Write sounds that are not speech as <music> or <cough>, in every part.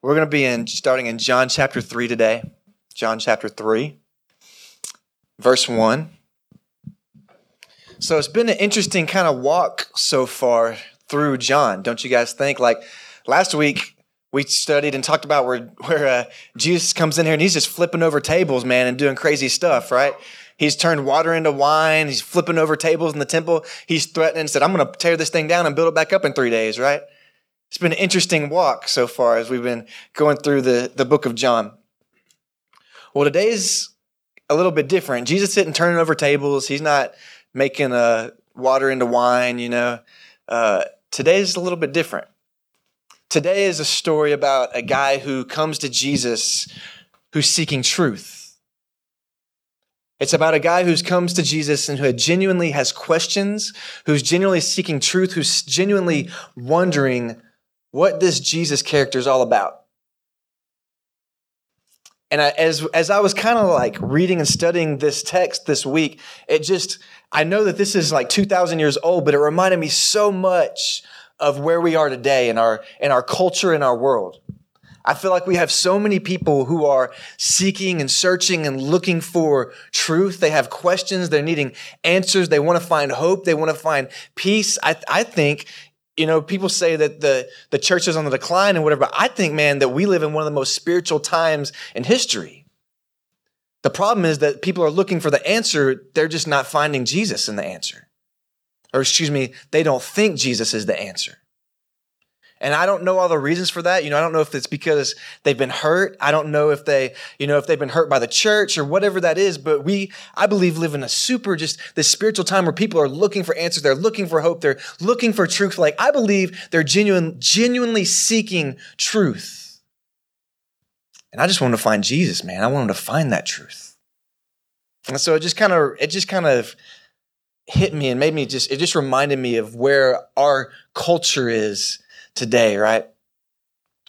We're going to be in starting in John chapter 3 today. John chapter 3, verse 1. So it's been an interesting kind of walk so far through John, don't you guys think? Like last week, we studied and talked about where, where uh, Jesus comes in here and he's just flipping over tables, man, and doing crazy stuff, right? He's turned water into wine. He's flipping over tables in the temple. He's threatening and said, I'm going to tear this thing down and build it back up in three days, right? It's been an interesting walk so far as we've been going through the, the book of John. Well, today's a little bit different. Jesus isn't turning over tables. He's not making uh, water into wine, you know. Uh, today's a little bit different. Today is a story about a guy who comes to Jesus who's seeking truth. It's about a guy who comes to Jesus and who genuinely has questions, who's genuinely seeking truth, who's genuinely wondering what this Jesus character is all about. And I, as as I was kind of like reading and studying this text this week, it just I know that this is like 2000 years old, but it reminded me so much of where we are today in our in our culture in our world. I feel like we have so many people who are seeking and searching and looking for truth. They have questions. They're needing answers. They want to find hope. They want to find peace. I, I think you know, people say that the, the church is on the decline and whatever, but I think, man, that we live in one of the most spiritual times in history. The problem is that people are looking for the answer, they're just not finding Jesus in the answer. Or, excuse me, they don't think Jesus is the answer. And I don't know all the reasons for that. You know, I don't know if it's because they've been hurt. I don't know if they, you know, if they've been hurt by the church or whatever that is. But we, I believe, live in a super, just this spiritual time where people are looking for answers. They're looking for hope. They're looking for truth. Like I believe they're genuine, genuinely seeking truth. And I just want to find Jesus, man. I want to find that truth. And so it just kind of, it just kind of hit me and made me just, it just reminded me of where our culture is today, right?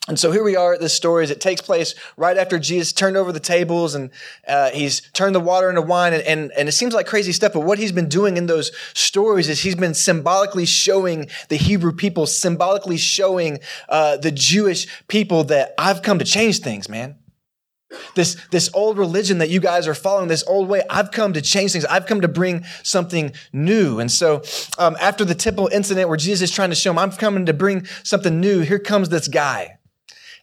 And so here we are at this story as it takes place right after Jesus turned over the tables and uh, he's turned the water into wine. And, and, and it seems like crazy stuff, but what he's been doing in those stories is he's been symbolically showing the Hebrew people, symbolically showing uh, the Jewish people that I've come to change things, man. This, this old religion that you guys are following, this old way, I've come to change things. I've come to bring something new. And so, um, after the temple incident where Jesus is trying to show him, I'm coming to bring something new, here comes this guy.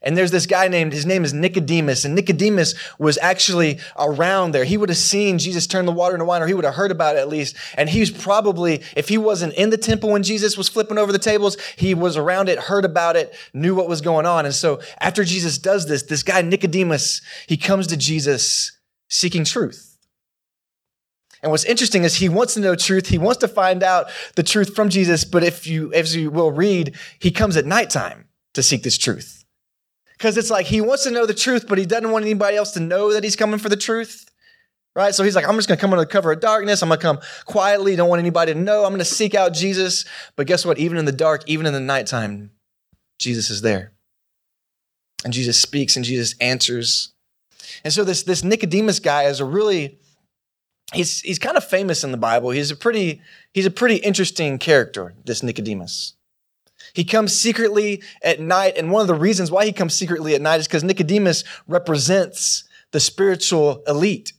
And there's this guy named, his name is Nicodemus. And Nicodemus was actually around there. He would have seen Jesus turn the water into wine, or he would have heard about it at least. And he's probably, if he wasn't in the temple when Jesus was flipping over the tables, he was around it, heard about it, knew what was going on. And so after Jesus does this, this guy Nicodemus, he comes to Jesus seeking truth. And what's interesting is he wants to know truth. He wants to find out the truth from Jesus. But if you, as you will read, he comes at nighttime to seek this truth. Because it's like he wants to know the truth, but he doesn't want anybody else to know that he's coming for the truth. Right? So he's like, I'm just going to come under the cover of darkness. I'm going to come quietly. Don't want anybody to know. I'm going to seek out Jesus. But guess what? Even in the dark, even in the nighttime, Jesus is there. And Jesus speaks and Jesus answers. And so this, this Nicodemus guy is a really, he's, he's kind of famous in the Bible. He's a pretty, he's a pretty interesting character, this Nicodemus. He comes secretly at night. And one of the reasons why he comes secretly at night is because Nicodemus represents the spiritual elite.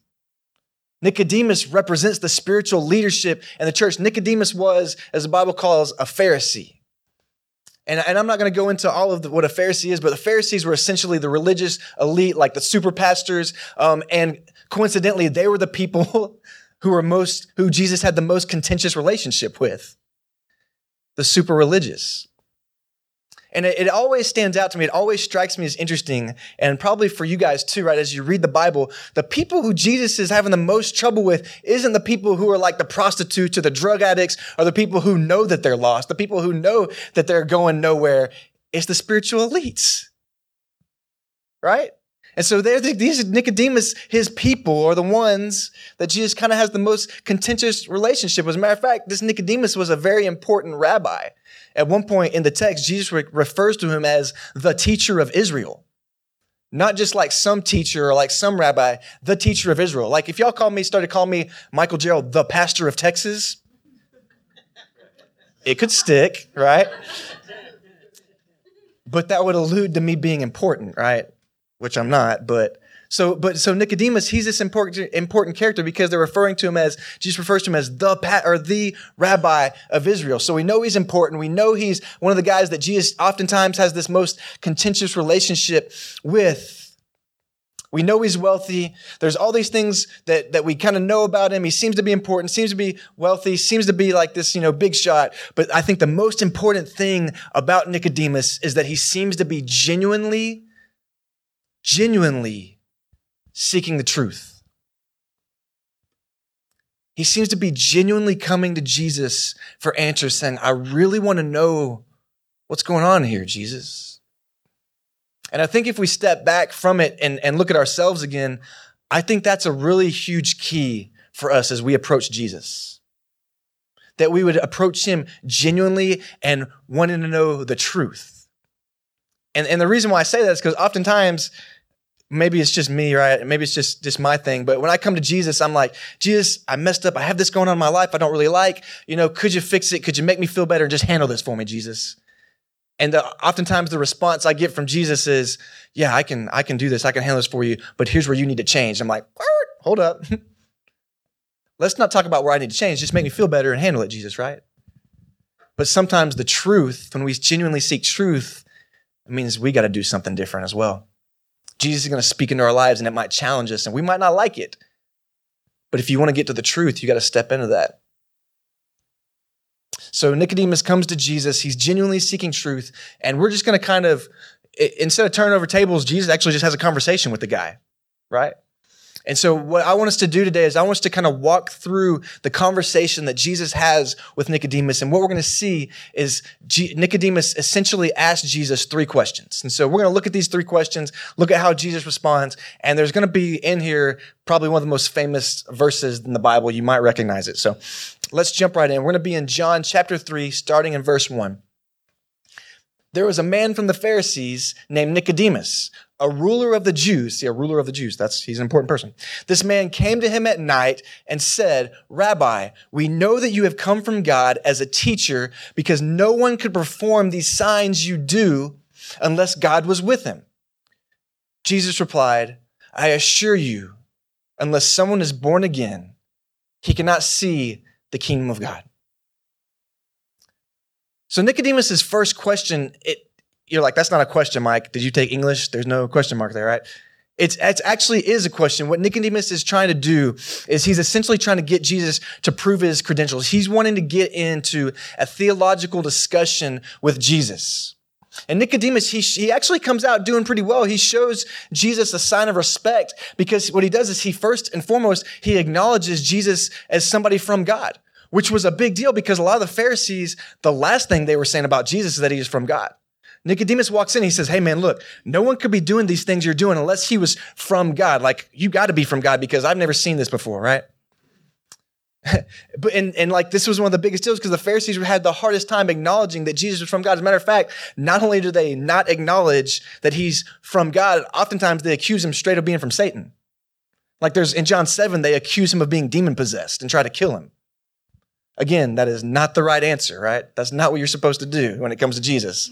Nicodemus represents the spiritual leadership in the church. Nicodemus was, as the Bible calls, a Pharisee. And, and I'm not going to go into all of the, what a Pharisee is, but the Pharisees were essentially the religious elite, like the super pastors. Um, and coincidentally, they were the people <laughs> who were most, who Jesus had the most contentious relationship with. The super religious. And it, it, always stands out to me. It always strikes me as interesting. And probably for you guys too, right? As you read the Bible, the people who Jesus is having the most trouble with isn't the people who are like the prostitutes or the drug addicts or the people who know that they're lost, the people who know that they're going nowhere. It's the spiritual elites. Right? And so these Nicodemus, his people, are the ones that Jesus kind of has the most contentious relationship. As a matter of fact, this Nicodemus was a very important rabbi. At one point in the text, Jesus re- refers to him as the teacher of Israel. Not just like some teacher or like some rabbi, the teacher of Israel. Like if y'all call me, started calling me Michael Gerald, the pastor of Texas, it could stick, right? but that would allude to me being important, right? Which I'm not, but so, but so Nicodemus, he's this important important character because they're referring to him as Jesus refers to him as the pat or the rabbi of Israel. So we know he's important. We know he's one of the guys that Jesus oftentimes has this most contentious relationship with. We know he's wealthy. There's all these things that, that we kind of know about him. He seems to be important, seems to be wealthy, seems to be like this, you know, big shot. But I think the most important thing about Nicodemus is that he seems to be genuinely, genuinely seeking the truth. He seems to be genuinely coming to Jesus for answers, saying, I really want to know what's going on here, Jesus. And I think if we step back from it and, and look at ourselves again, I think that's a really huge key for us as we approach Jesus. That we would approach him genuinely and wanting to know the truth. And, and the reason why I say that is because oftentimes maybe it's just me, right? Maybe it's just just my thing. But when I come to Jesus, I'm like, Jesus, I messed up. I have this going on in my life. I don't really like. You know, could you fix it? Could you make me feel better and just handle this for me, Jesus? And the, oftentimes the response I get from Jesus is, "Yeah, I can, I can do this. I can handle this for you. But here's where you need to change." I'm like, hold up. <laughs> Let's not talk about where I need to change. Just make me feel better and handle it, Jesus, right? But sometimes the truth, when we genuinely seek truth, it means we got to do something different as well. Jesus is going to speak into our lives and it might challenge us and we might not like it. But if you want to get to the truth, you got to step into that. So Nicodemus comes to Jesus. He's genuinely seeking truth. And we're just going to kind of, instead of turning over tables, Jesus actually just has a conversation with the guy, right? And so, what I want us to do today is I want us to kind of walk through the conversation that Jesus has with Nicodemus. And what we're going to see is G- Nicodemus essentially asked Jesus three questions. And so, we're going to look at these three questions, look at how Jesus responds. And there's going to be in here probably one of the most famous verses in the Bible. You might recognize it. So, let's jump right in. We're going to be in John chapter 3, starting in verse 1 there was a man from the Pharisees named Nicodemus, a ruler of the Jews. See, a ruler of the Jews. That's, he's an important person. This man came to him at night and said, Rabbi, we know that you have come from God as a teacher because no one could perform these signs you do unless God was with him. Jesus replied, I assure you, unless someone is born again, he cannot see the kingdom of God. So Nicodemus's first question, it, you're like, that's not a question, Mike. Did you take English? There's no question mark there, right? It's, it actually is a question. What Nicodemus is trying to do is he's essentially trying to get Jesus to prove his credentials. He's wanting to get into a theological discussion with Jesus. And Nicodemus, he, he actually comes out doing pretty well. He shows Jesus a sign of respect because what he does is he first and foremost, he acknowledges Jesus as somebody from God, which was a big deal because a lot of the Pharisees, the last thing they were saying about Jesus is that he is from God. Nicodemus walks in. He says, Hey, man, look, no one could be doing these things you're doing unless he was from God. Like, you got to be from God because I've never seen this before, right? <laughs> but and, and like this was one of the biggest deals because the Pharisees had the hardest time acknowledging that Jesus was from God. As a matter of fact, not only do they not acknowledge that he's from God, oftentimes they accuse him straight of being from Satan. Like there's in John 7, they accuse him of being demon possessed and try to kill him. Again, that is not the right answer, right? That's not what you're supposed to do when it comes to Jesus.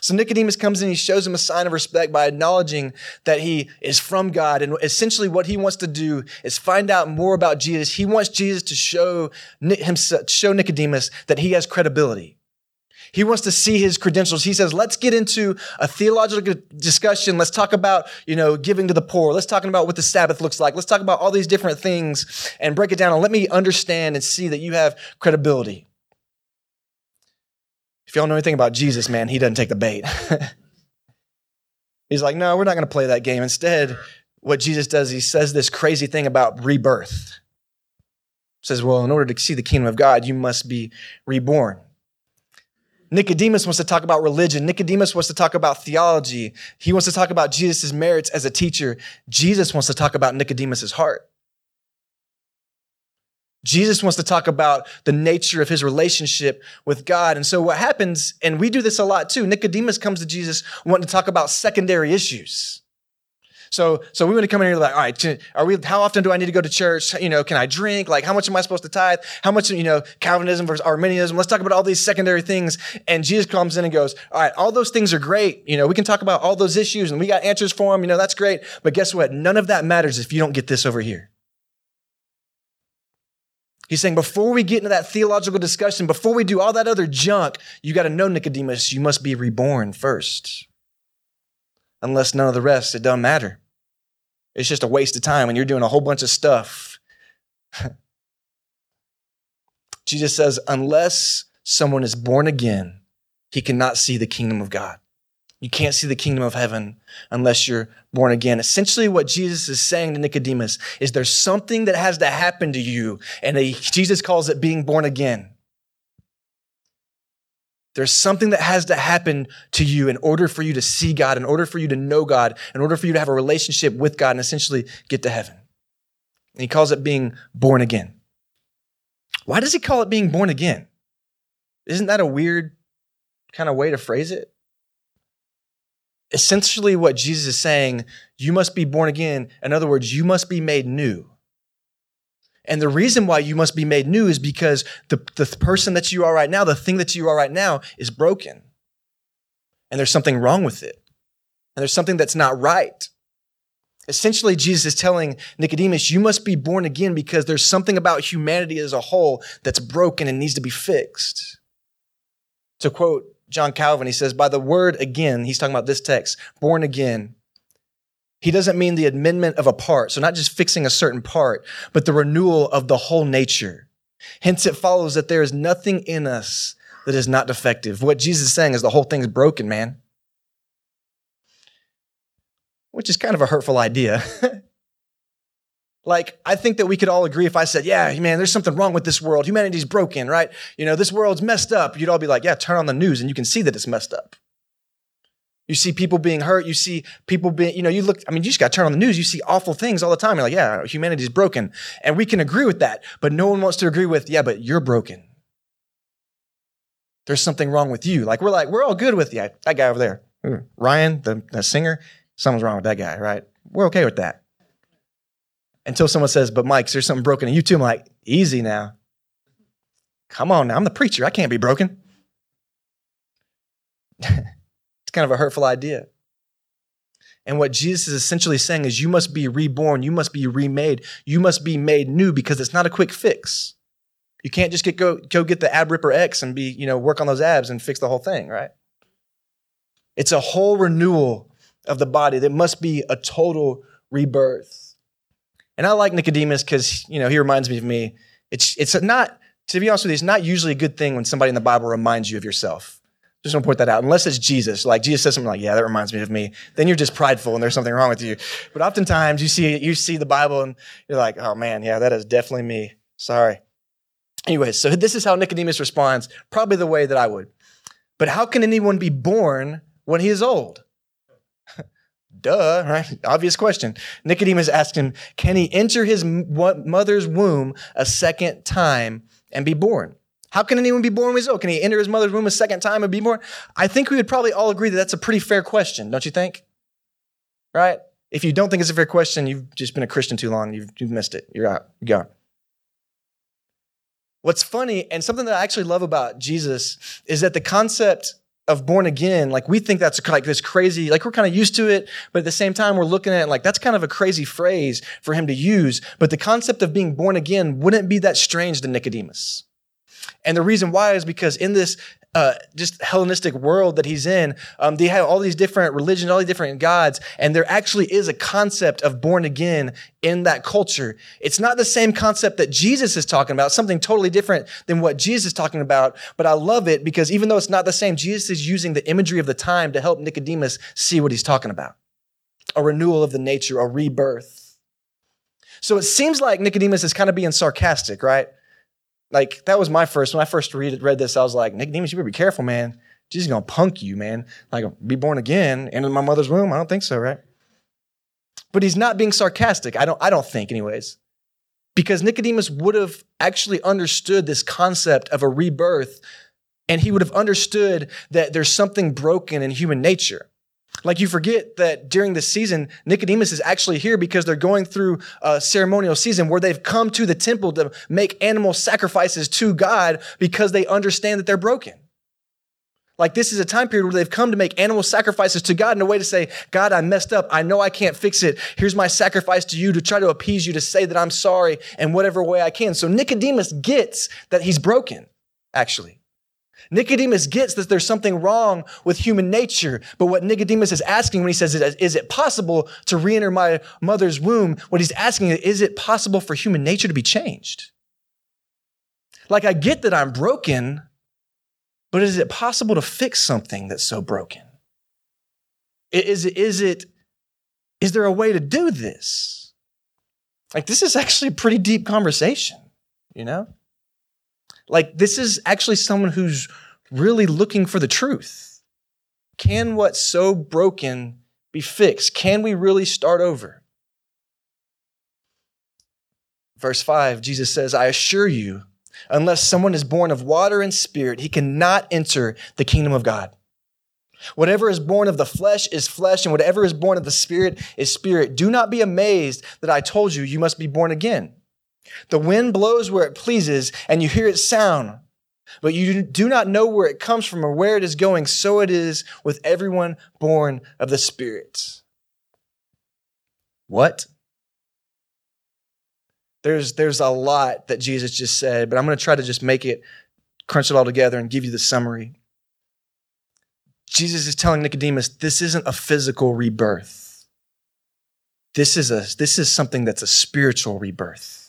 So Nicodemus comes in, he shows him a sign of respect by acknowledging that he is from God. And essentially what he wants to do is find out more about Jesus. He wants Jesus to show himself, show Nicodemus that he has credibility. He wants to see his credentials. He says, let's get into a theological discussion. Let's talk about, you know, giving to the poor. Let's talk about what the Sabbath looks like. Let's talk about all these different things and break it down and let me understand and see that you have credibility. If y'all know anything about Jesus, man, he doesn't take the bait. <laughs> He's like, no, we're not going to play that game. Instead, what Jesus does, he says this crazy thing about rebirth. He says, well, in order to see the kingdom of God, you must be reborn. Nicodemus wants to talk about religion. Nicodemus wants to talk about theology. He wants to talk about Jesus' merits as a teacher. Jesus wants to talk about Nicodemus' heart. Jesus wants to talk about the nature of his relationship with God. And so what happens, and we do this a lot too, Nicodemus comes to Jesus wanting to talk about secondary issues. So, so we want to come in here like, all right, are we, how often do I need to go to church? You know, can I drink? Like, how much am I supposed to tithe? How much, you know, Calvinism versus Arminianism? Let's talk about all these secondary things. And Jesus comes in and goes, all right, all those things are great. You know, we can talk about all those issues and we got answers for them. You know, that's great. But guess what? None of that matters if you don't get this over here. He's saying before we get into that theological discussion, before we do all that other junk, you got to know, Nicodemus, you must be reborn first. Unless none of the rest, it doesn't matter. It's just a waste of time when you're doing a whole bunch of stuff. <laughs> Jesus says, unless someone is born again, he cannot see the kingdom of God. You can't see the kingdom of heaven unless you're born again. Essentially, what Jesus is saying to Nicodemus is there's something that has to happen to you, and Jesus calls it being born again. There's something that has to happen to you in order for you to see God, in order for you to know God, in order for you to have a relationship with God and essentially get to heaven. And he calls it being born again. Why does he call it being born again? Isn't that a weird kind of way to phrase it? Essentially what Jesus is saying, you must be born again. In other words, you must be made new. And the reason why you must be made new is because the, the person that you are right now, the thing that you are right now is broken. And there's something wrong with it. And there's something that's not right. Essentially, Jesus is telling Nicodemus, you must be born again because there's something about humanity as a whole that's broken and needs to be fixed. To quote John Calvin, he says, by the word again, he's talking about this text, born again. He doesn't mean the amendment of a part, so not just fixing a certain part, but the renewal of the whole nature. Hence, it follows that there is nothing in us that is not defective. What Jesus is saying is the whole thing's broken, man. Which is kind of a hurtful idea. <laughs> Like, I think that we could all agree if I said, yeah, man, there's something wrong with this world. Humanity's broken, right? You know, this world's messed up. You'd all be like, yeah, turn on the news and you can see that it's messed up. You see people being hurt. You see people being, you know, you look, I mean, you just got to turn on the news. You see awful things all the time. You're like, yeah, humanity's broken. And we can agree with that. But no one wants to agree with, yeah, but you're broken. There's something wrong with you. Like, we're like, we're all good with you. That guy over there, hmm. Ryan, the, the singer, something's wrong with that guy, right? We're okay with that until someone says, But Mike, there's something broken in you too. I'm like, Easy now. Come on now. I'm the preacher. I can't be broken. <laughs> it's kind of a hurtful idea. And what Jesus is essentially saying is, you must be reborn, you must be remade, you must be made new because it's not a quick fix. You can't just get go go get the ab ripper X and be you know work on those abs and fix the whole thing, right? It's a whole renewal of the body. There must be a total rebirth. And I like Nicodemus because, you know, he reminds me of me. It's, it's not, to be honest with you, it's not usually a good thing when somebody in the Bible reminds you of yourself. Just want to point that out. Unless it's Jesus. Like Jesus says something like, yeah, that reminds me of me. Then you're just prideful and there's something wrong with you. But oftentimes you see, you see the Bible and you're like, oh man, yeah, that is definitely me. Sorry. Anyways, so this is how Nicodemus responds, probably the way that I would. But how can anyone be born when he is old? <laughs> Duh, right? Obvious question. Nicodemus asked him, Can he enter his mother's womb a second time and be born? How can anyone be born when he's old? Oh, can he enter his mother's womb a second time and be born? I think we would probably all agree that that's a pretty fair question, don't you think? Right? If you don't think it's a fair question, you've just been a Christian too long. You've, you've missed it. You're out. You're gone. What's funny, and something that I actually love about Jesus, is that the concept of born again, like we think that's like this crazy, like we're kind of used to it, but at the same time we're looking at it like that's kind of a crazy phrase for him to use. But the concept of being born again wouldn't be that strange to Nicodemus. And the reason why is because in this uh, just Hellenistic world that he's in, um, they have all these different religions, all these different gods, and there actually is a concept of born again in that culture. It's not the same concept that Jesus is talking about, something totally different than what Jesus is talking about. But I love it because even though it's not the same, Jesus is using the imagery of the time to help Nicodemus see what he's talking about. A renewal of the nature, a rebirth. So it seems like Nicodemus is kind of being sarcastic, right? Like that was my first when I first read read this. I was like, Nicodemus, you better be careful, man. Jesus is gonna punk you, man. Like be born again into my mother's womb. I don't think so, right? But he's not being sarcastic. I don't. I don't think, anyways, because Nicodemus would have actually understood this concept of a rebirth, and he would have understood that there's something broken in human nature. Like you forget that during the season, Nicodemus is actually here because they're going through a ceremonial season where they've come to the temple to make animal sacrifices to God because they understand that they're broken. Like this is a time period where they've come to make animal sacrifices to God in a way to say, God, I messed up. I know I can't fix it. Here's my sacrifice to you to try to appease you, to say that I'm sorry in whatever way I can. So Nicodemus gets that he's broken, actually. Nicodemus gets that there's something wrong with human nature. But what Nicodemus is asking when he says, is it possible to re-enter my mother's womb? What he's asking is, is it possible for human nature to be changed? Like I get that I'm broken, but is it possible to fix something that's so broken? Is is it, is there a way to do this? Like, this is actually a pretty deep conversation, you know? Like, this is actually someone who's really looking for the truth. Can what's so broken be fixed? Can we really start over? Verse 5, Jesus says, I assure you, Unless someone is born of water and spirit, he cannot enter the kingdom of God. Whatever is born of the flesh is flesh, and whatever is born of the spirit is spirit. Do not be amazed that I told you you must be born again. The wind blows where it pleases, and you hear its sound, but you do not know where it comes from or where it is going. So it is with everyone born of the Spirit. What? There's, there's a lot that Jesus just said, but I'm going to try to just make it, crunch it all together and give you the summary. Jesus is telling Nicodemus, this isn't a physical rebirth. This is a, this is something that's a spiritual rebirth.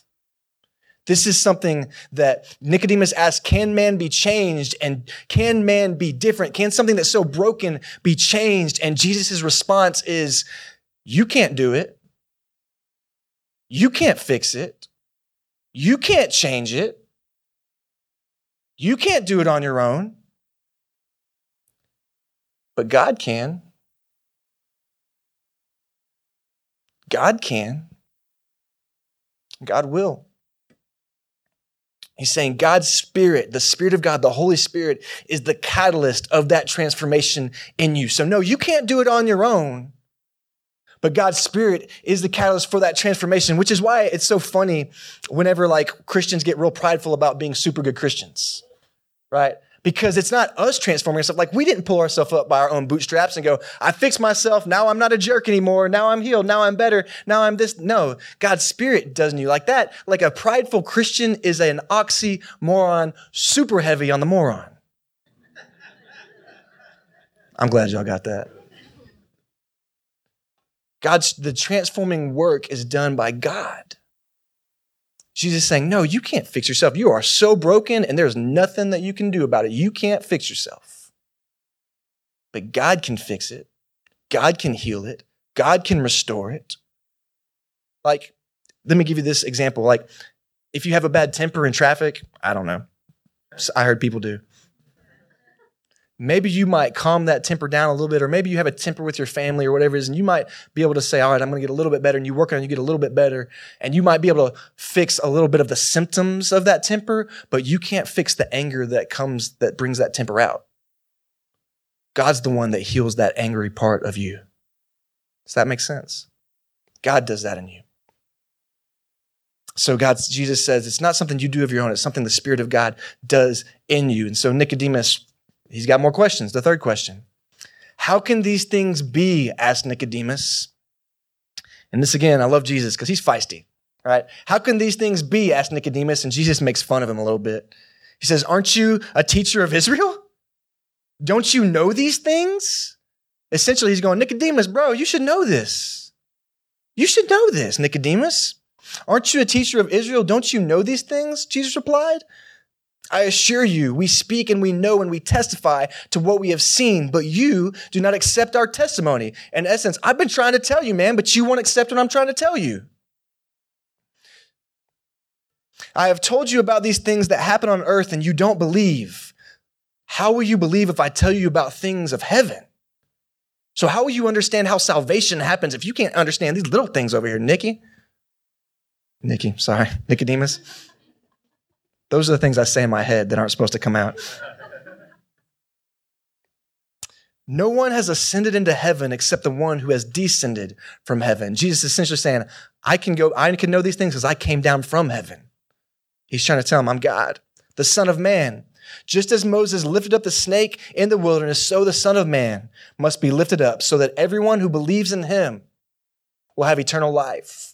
This is something that Nicodemus asks, can man be changed? And can man be different? Can something that's so broken be changed? And Jesus' response is, you can't do it. You can't fix it. You can't change it. You can't do it on your own. But God can. God can. God will. He's saying God's Spirit, the Spirit of God, the Holy Spirit, is the catalyst of that transformation in you. So, no, you can't do it on your own. But God's Spirit is the catalyst for that transformation, which is why it's so funny whenever like Christians get real prideful about being super good Christians, right? Because it's not us transforming ourselves. Like we didn't pull ourselves up by our own bootstraps and go, I fixed myself. Now I'm not a jerk anymore. Now I'm healed. Now I'm better. Now I'm this. No, God's Spirit doesn't you like that. Like a prideful Christian is an oxymoron, super heavy on the moron. I'm glad y'all got that. God's the transforming work is done by God. Jesus saying, No, you can't fix yourself. You are so broken, and there's nothing that you can do about it. You can't fix yourself. But God can fix it. God can heal it. God can restore it. Like, let me give you this example. Like, if you have a bad temper in traffic, I don't know. I heard people do maybe you might calm that temper down a little bit, or maybe you have a temper with your family or whatever it is, and you might be able to say, All right, I'm going to get a little bit better, and you work on it, you get a little bit better, and you might be able to fix a little bit of the symptoms of that temper, but you can't fix the anger that comes, that brings that temper out. God's the one that heals that angry part of you. Does that make sense? God does that in you. So God, Jesus says, it's not something you do of your own. It's something the Spirit of God does in you. And so Nicodemus He's got more questions. The third question How can these things be? asked Nicodemus. And this again, I love Jesus because he's feisty, right? How can these things be? asked Nicodemus. And Jesus makes fun of him a little bit. He says, Aren't you a teacher of Israel? Don't you know these things? Essentially, he's going, Nicodemus, bro, you should know this. You should know this, Nicodemus. Aren't you a teacher of Israel? Don't you know these things? Jesus replied. I assure you, we speak and we know and we testify to what we have seen, but you do not accept our testimony. In essence, I've been trying to tell you, man, but you won't accept what I'm trying to tell you. I have told you about these things that happen on earth and you don't believe. How will you believe if I tell you about things of heaven? So, how will you understand how salvation happens if you can't understand these little things over here, Nikki? Nikki, sorry, Nicodemus. Those are the things I say in my head that aren't supposed to come out. No one has ascended into heaven except the one who has descended from heaven. Jesus is essentially saying, I can go, I can know these things because I came down from heaven. He's trying to tell him, I'm God, the Son of Man. Just as Moses lifted up the snake in the wilderness, so the Son of Man must be lifted up, so that everyone who believes in him will have eternal life.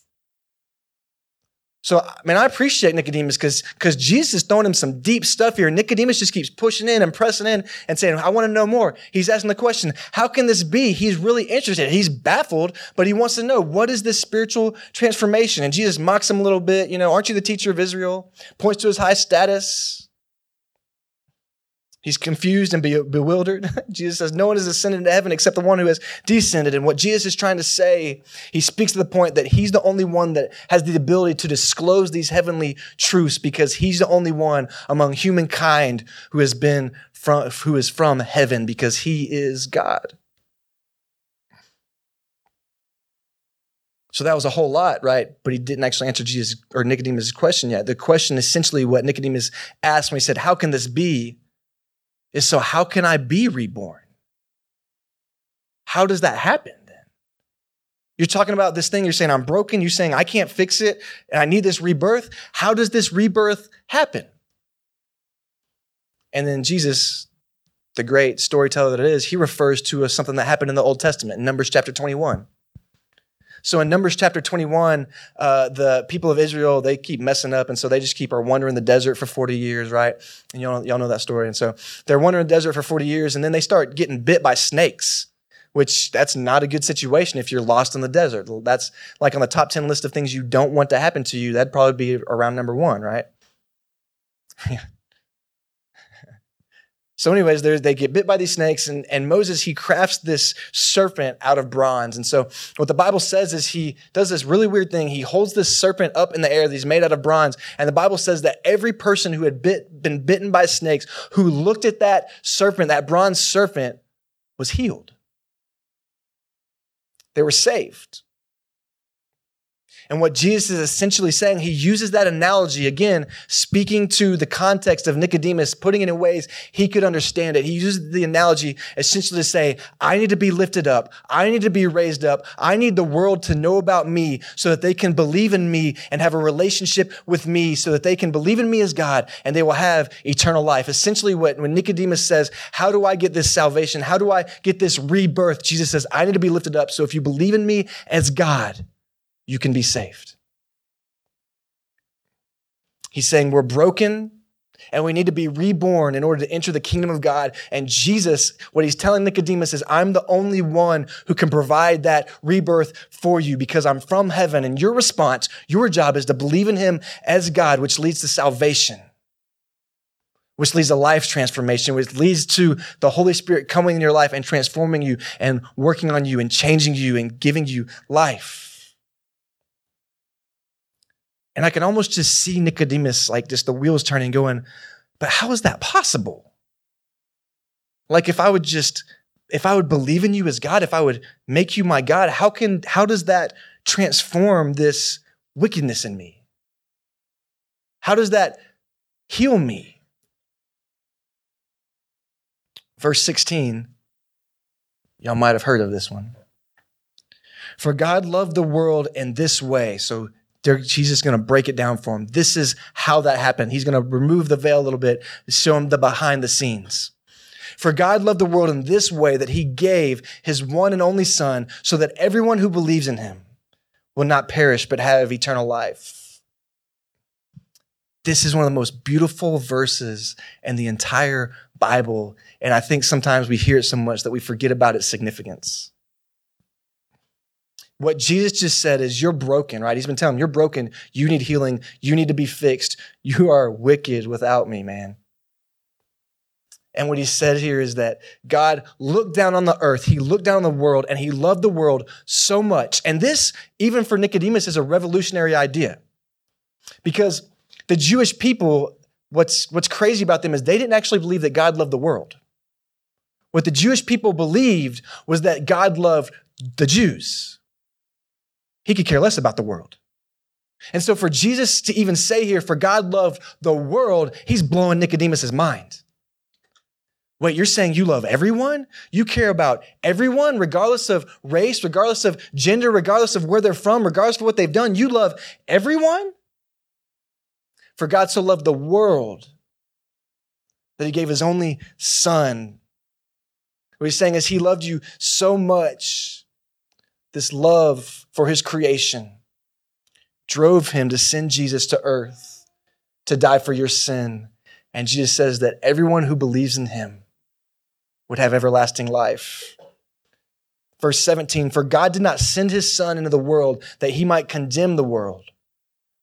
So, I mean, I appreciate Nicodemus because because Jesus is throwing him some deep stuff here. Nicodemus just keeps pushing in and pressing in and saying, I want to know more. He's asking the question, how can this be? He's really interested. He's baffled, but he wants to know, what is this spiritual transformation? And Jesus mocks him a little bit. You know, aren't you the teacher of Israel? Points to his high status. He's confused and bewildered. <laughs> Jesus says, No one has ascended into heaven except the one who has descended. And what Jesus is trying to say, he speaks to the point that he's the only one that has the ability to disclose these heavenly truths because he's the only one among humankind who has been from, who is from heaven because he is God. So that was a whole lot, right? But he didn't actually answer Jesus or Nicodemus' question yet. The question essentially what Nicodemus asked when he said, How can this be? Is so how can I be reborn? How does that happen then? You're talking about this thing, you're saying I'm broken, you're saying I can't fix it, and I need this rebirth. How does this rebirth happen? And then Jesus, the great storyteller that it is, he refers to something that happened in the Old Testament, in Numbers chapter 21. So in Numbers chapter 21, uh, the people of Israel, they keep messing up. And so they just keep are wandering the desert for 40 years, right? And y'all, y'all know that story. And so they're wandering the desert for 40 years and then they start getting bit by snakes, which that's not a good situation if you're lost in the desert. That's like on the top 10 list of things you don't want to happen to you. That'd probably be around number one, right? <laughs> So, anyways, they get bit by these snakes, and, and Moses, he crafts this serpent out of bronze. And so, what the Bible says is he does this really weird thing. He holds this serpent up in the air that he's made out of bronze. And the Bible says that every person who had bit, been bitten by snakes, who looked at that serpent, that bronze serpent, was healed. They were saved. And what Jesus is essentially saying, he uses that analogy again, speaking to the context of Nicodemus, putting it in ways he could understand it. He uses the analogy essentially to say, I need to be lifted up. I need to be raised up. I need the world to know about me so that they can believe in me and have a relationship with me so that they can believe in me as God and they will have eternal life. Essentially what, when Nicodemus says, how do I get this salvation? How do I get this rebirth? Jesus says, I need to be lifted up. So if you believe in me as God, you can be saved. He's saying we're broken and we need to be reborn in order to enter the kingdom of God. And Jesus, what he's telling Nicodemus is, I'm the only one who can provide that rebirth for you because I'm from heaven. And your response, your job is to believe in him as God, which leads to salvation, which leads to life transformation, which leads to the Holy Spirit coming in your life and transforming you and working on you and changing you and giving you life. And I can almost just see Nicodemus, like just the wheels turning, going, but how is that possible? Like if I would just, if I would believe in you as God, if I would make you my God, how can, how does that transform this wickedness in me? How does that heal me? Verse 16, y'all might have heard of this one. For God loved the world in this way. So Jesus just going to break it down for him. This is how that happened. He's going to remove the veil a little bit, show him the behind the scenes. For God loved the world in this way that he gave his one and only son so that everyone who believes in him will not perish but have eternal life. This is one of the most beautiful verses in the entire Bible. And I think sometimes we hear it so much that we forget about its significance. What Jesus just said is, You're broken, right? He's been telling You're broken. You need healing. You need to be fixed. You are wicked without me, man. And what he said here is that God looked down on the earth, he looked down on the world, and he loved the world so much. And this, even for Nicodemus, is a revolutionary idea. Because the Jewish people, what's, what's crazy about them is they didn't actually believe that God loved the world. What the Jewish people believed was that God loved the Jews. He could care less about the world. And so for Jesus to even say here, for God loved the world, he's blowing Nicodemus's mind. Wait, you're saying you love everyone? You care about everyone, regardless of race, regardless of gender, regardless of where they're from, regardless of what they've done? You love everyone? For God so loved the world that he gave his only son. What he's saying is, he loved you so much. This love for his creation drove him to send Jesus to earth to die for your sin. And Jesus says that everyone who believes in him would have everlasting life. Verse 17 For God did not send his Son into the world that he might condemn the world,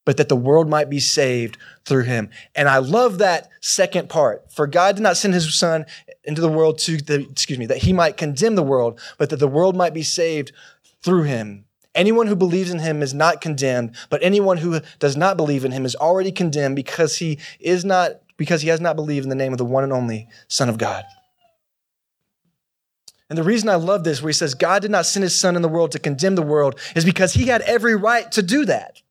but that the world might be saved through him. And I love that second part. For God did not send his Son into the world to, the, excuse me, that he might condemn the world, but that the world might be saved through him. Anyone who believes in him is not condemned, but anyone who does not believe in him is already condemned because he is not because he has not believed in the name of the one and only Son of God. And the reason I love this, where he says, God did not send his son in the world to condemn the world, is because he had every right to do that.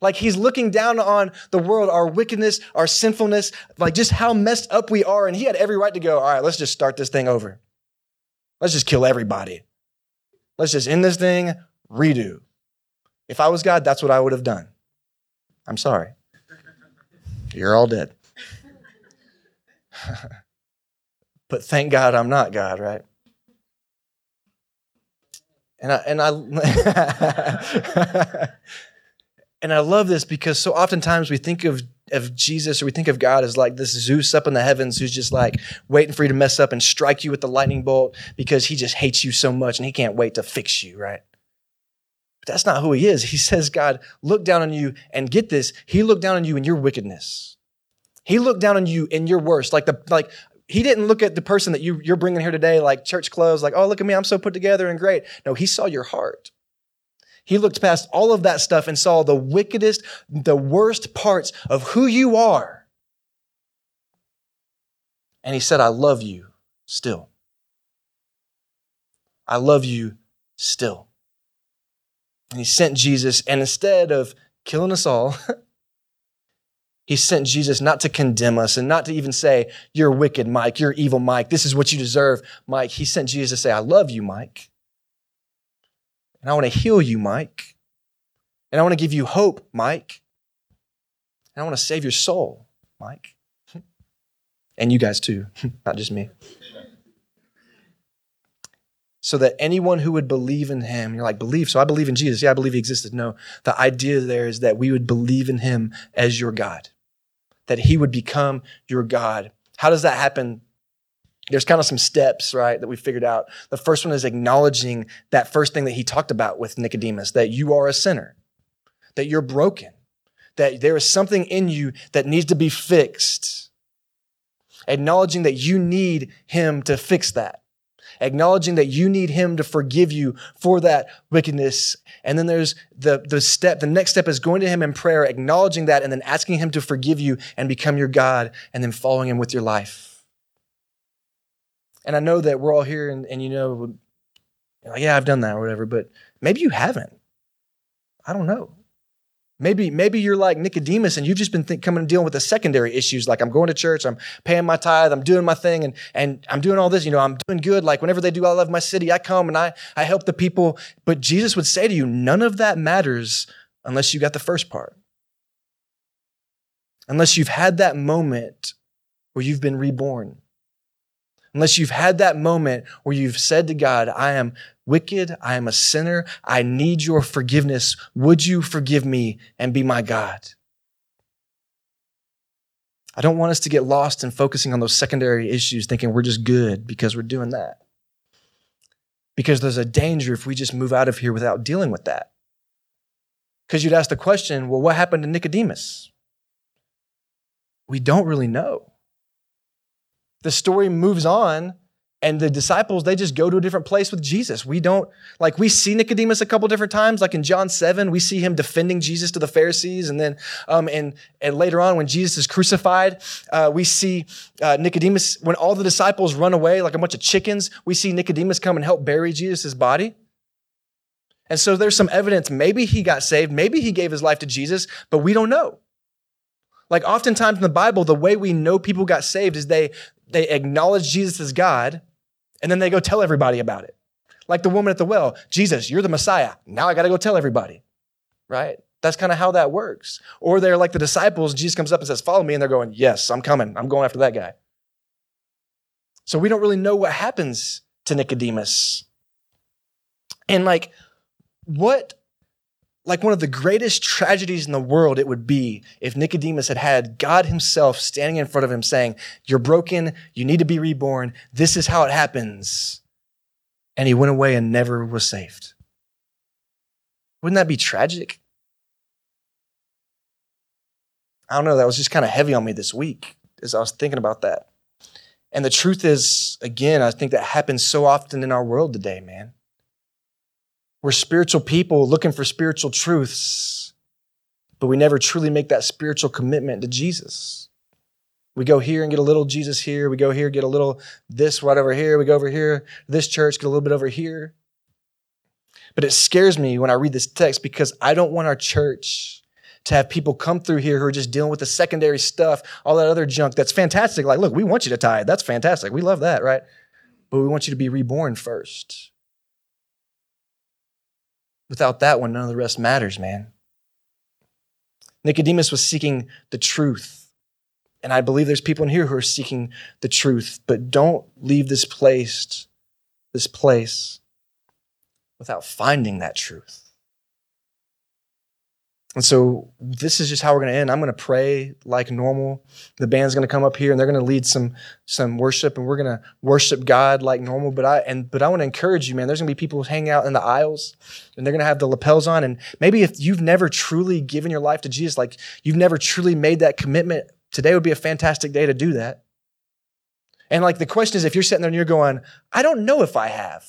Like he's looking down on the world, our wickedness, our sinfulness, like just how messed up we are. And he had every right to go, all right, let's just start this thing over. Let's just kill everybody. Let's just end this thing, redo. If I was God, that's what I would have done. I'm sorry. You're all dead. <laughs> but thank God I'm not God, right? And I and I <laughs> and I love this because so oftentimes we think of of Jesus or we think of God as like this Zeus up in the heavens who's just like waiting for you to mess up and strike you with the lightning bolt because he just hates you so much and he can't wait to fix you, right? But that's not who he is. He says, God, look down on you and get this. He looked down on you in your wickedness. He looked down on you in your worst. Like the like he didn't look at the person that you, you're bringing here today, like church clothes, like, oh, look at me, I'm so put together and great. No, he saw your heart. He looked past all of that stuff and saw the wickedest, the worst parts of who you are. And he said, I love you still. I love you still. And he sent Jesus, and instead of killing us all, <laughs> He sent Jesus not to condemn us and not to even say, You're wicked, Mike. You're evil, Mike. This is what you deserve, Mike. He sent Jesus to say, I love you, Mike. And I want to heal you, Mike. And I want to give you hope, Mike. And I want to save your soul, Mike. <laughs> And you guys too, <laughs> not just me. So that anyone who would believe in him, you're like, believe. So I believe in Jesus. Yeah, I believe he existed. No, the idea there is that we would believe in him as your God that he would become your God. How does that happen? There's kind of some steps, right, that we figured out. The first one is acknowledging that first thing that he talked about with Nicodemus, that you are a sinner, that you're broken, that there is something in you that needs to be fixed. Acknowledging that you need him to fix that acknowledging that you need him to forgive you for that wickedness. And then there's the, the step, the next step is going to him in prayer, acknowledging that, and then asking him to forgive you and become your God, and then following him with your life. And I know that we're all here and, and you know, like, yeah, I've done that or whatever, but maybe you haven't. I don't know. Maybe, maybe you're like Nicodemus and you've just been coming and dealing with the secondary issues. Like I'm going to church, I'm paying my tithe, I'm doing my thing, and, and I'm doing all this. You know, I'm doing good. Like whenever they do I love my city, I come and I, I help the people. But Jesus would say to you, none of that matters unless you got the first part. Unless you've had that moment where you've been reborn. Unless you've had that moment where you've said to God, I am wicked. I am a sinner. I need your forgiveness. Would you forgive me and be my God? I don't want us to get lost in focusing on those secondary issues, thinking we're just good because we're doing that. Because there's a danger if we just move out of here without dealing with that. Because you'd ask the question, well, what happened to Nicodemus? We don't really know. The story moves on and the disciples, they just go to a different place with Jesus. We don't, like, we see Nicodemus a couple different times. Like in John 7, we see him defending Jesus to the Pharisees. And then, um, and, and later on, when Jesus is crucified, uh, we see uh, Nicodemus, when all the disciples run away like a bunch of chickens, we see Nicodemus come and help bury Jesus' body. And so there's some evidence. Maybe he got saved. Maybe he gave his life to Jesus, but we don't know. Like oftentimes in the Bible, the way we know people got saved is they they acknowledge Jesus as God, and then they go tell everybody about it. Like the woman at the well, Jesus, you're the Messiah. Now I got to go tell everybody, right? That's kind of how that works. Or they're like the disciples, Jesus comes up and says, Follow me. And they're going, Yes, I'm coming. I'm going after that guy. So we don't really know what happens to Nicodemus. And like, what, like one of the greatest tragedies in the world it would be if Nicodemus had had God himself standing in front of him saying, You're broken. You need to be reborn. This is how it happens. And he went away and never was saved. Wouldn't that be tragic? I don't know. That was just kind of heavy on me this week as I was thinking about that. And the truth is, again, I think that happens so often in our world today, man. We're spiritual people looking for spiritual truths, but we never truly make that spiritual commitment to Jesus. We go here and get a little Jesus here. We go here, get a little this right over here. We go over here, this church, get a little bit over here. But it scares me when I read this text because I don't want our church to have people come through here who are just dealing with the secondary stuff, all that other junk that's fantastic. Like, look, we want you to tithe. That's fantastic. We love that, right? But we want you to be reborn first. Without that one, none of the rest matters, man. Nicodemus was seeking the truth. And I believe there's people in here who are seeking the truth, but don't leave this place, this place without finding that truth. And so this is just how we're going to end. I'm going to pray like normal. The band's going to come up here and they're going to lead some some worship and we're going to worship God like normal. But I and but I want to encourage you, man. There's going to be people hanging out in the aisles and they're going to have the lapels on. And maybe if you've never truly given your life to Jesus, like you've never truly made that commitment, today would be a fantastic day to do that. And like the question is, if you're sitting there and you're going, I don't know if I have.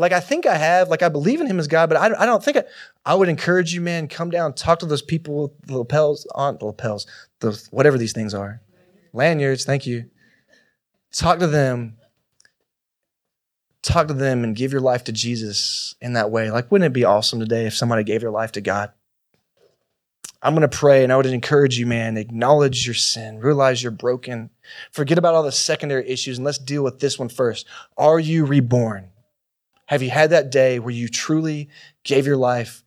Like I think I have, like I believe in him as God, but I, I don't think I, I would encourage you, man, come down, talk to those people with the lapels on the lapels, the whatever these things are. Lanyards, thank you. Talk to them. Talk to them and give your life to Jesus in that way. Like, wouldn't it be awesome today if somebody gave their life to God? I'm going to pray and I would encourage you, man, acknowledge your sin, realize you're broken, forget about all the secondary issues, and let's deal with this one first. Are you reborn? Have you had that day where you truly gave your life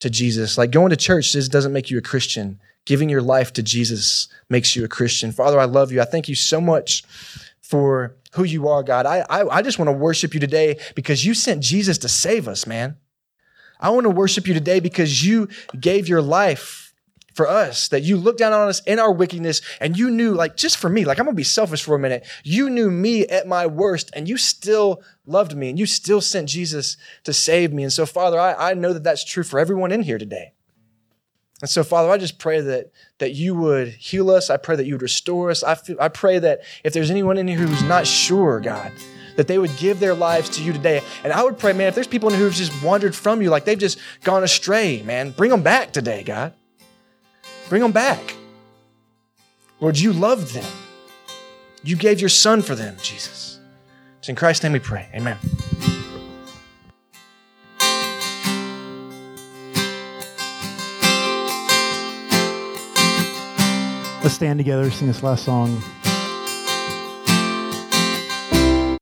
to Jesus? Like going to church just doesn't make you a Christian. Giving your life to Jesus makes you a Christian. Father, I love you. I thank you so much for who you are, God. I, I, I just want to worship you today because you sent Jesus to save us, man. I want to worship you today because you gave your life for us, that you looked down on us in our wickedness and you knew, like, just for me, like, I'm gonna be selfish for a minute. You knew me at my worst and you still loved me and you still sent Jesus to save me. And so, Father, I, I know that that's true for everyone in here today. And so, Father, I just pray that, that you would heal us. I pray that you would restore us. I, feel, I pray that if there's anyone in here who's not sure, God, that they would give their lives to you today. And I would pray, man, if there's people in here who've just wandered from you, like they've just gone astray, man, bring them back today, God. Bring them back. Lord, you loved them. You gave your son for them, Jesus. It's in Christ's name we pray. Amen. Let's stand together, sing this last song.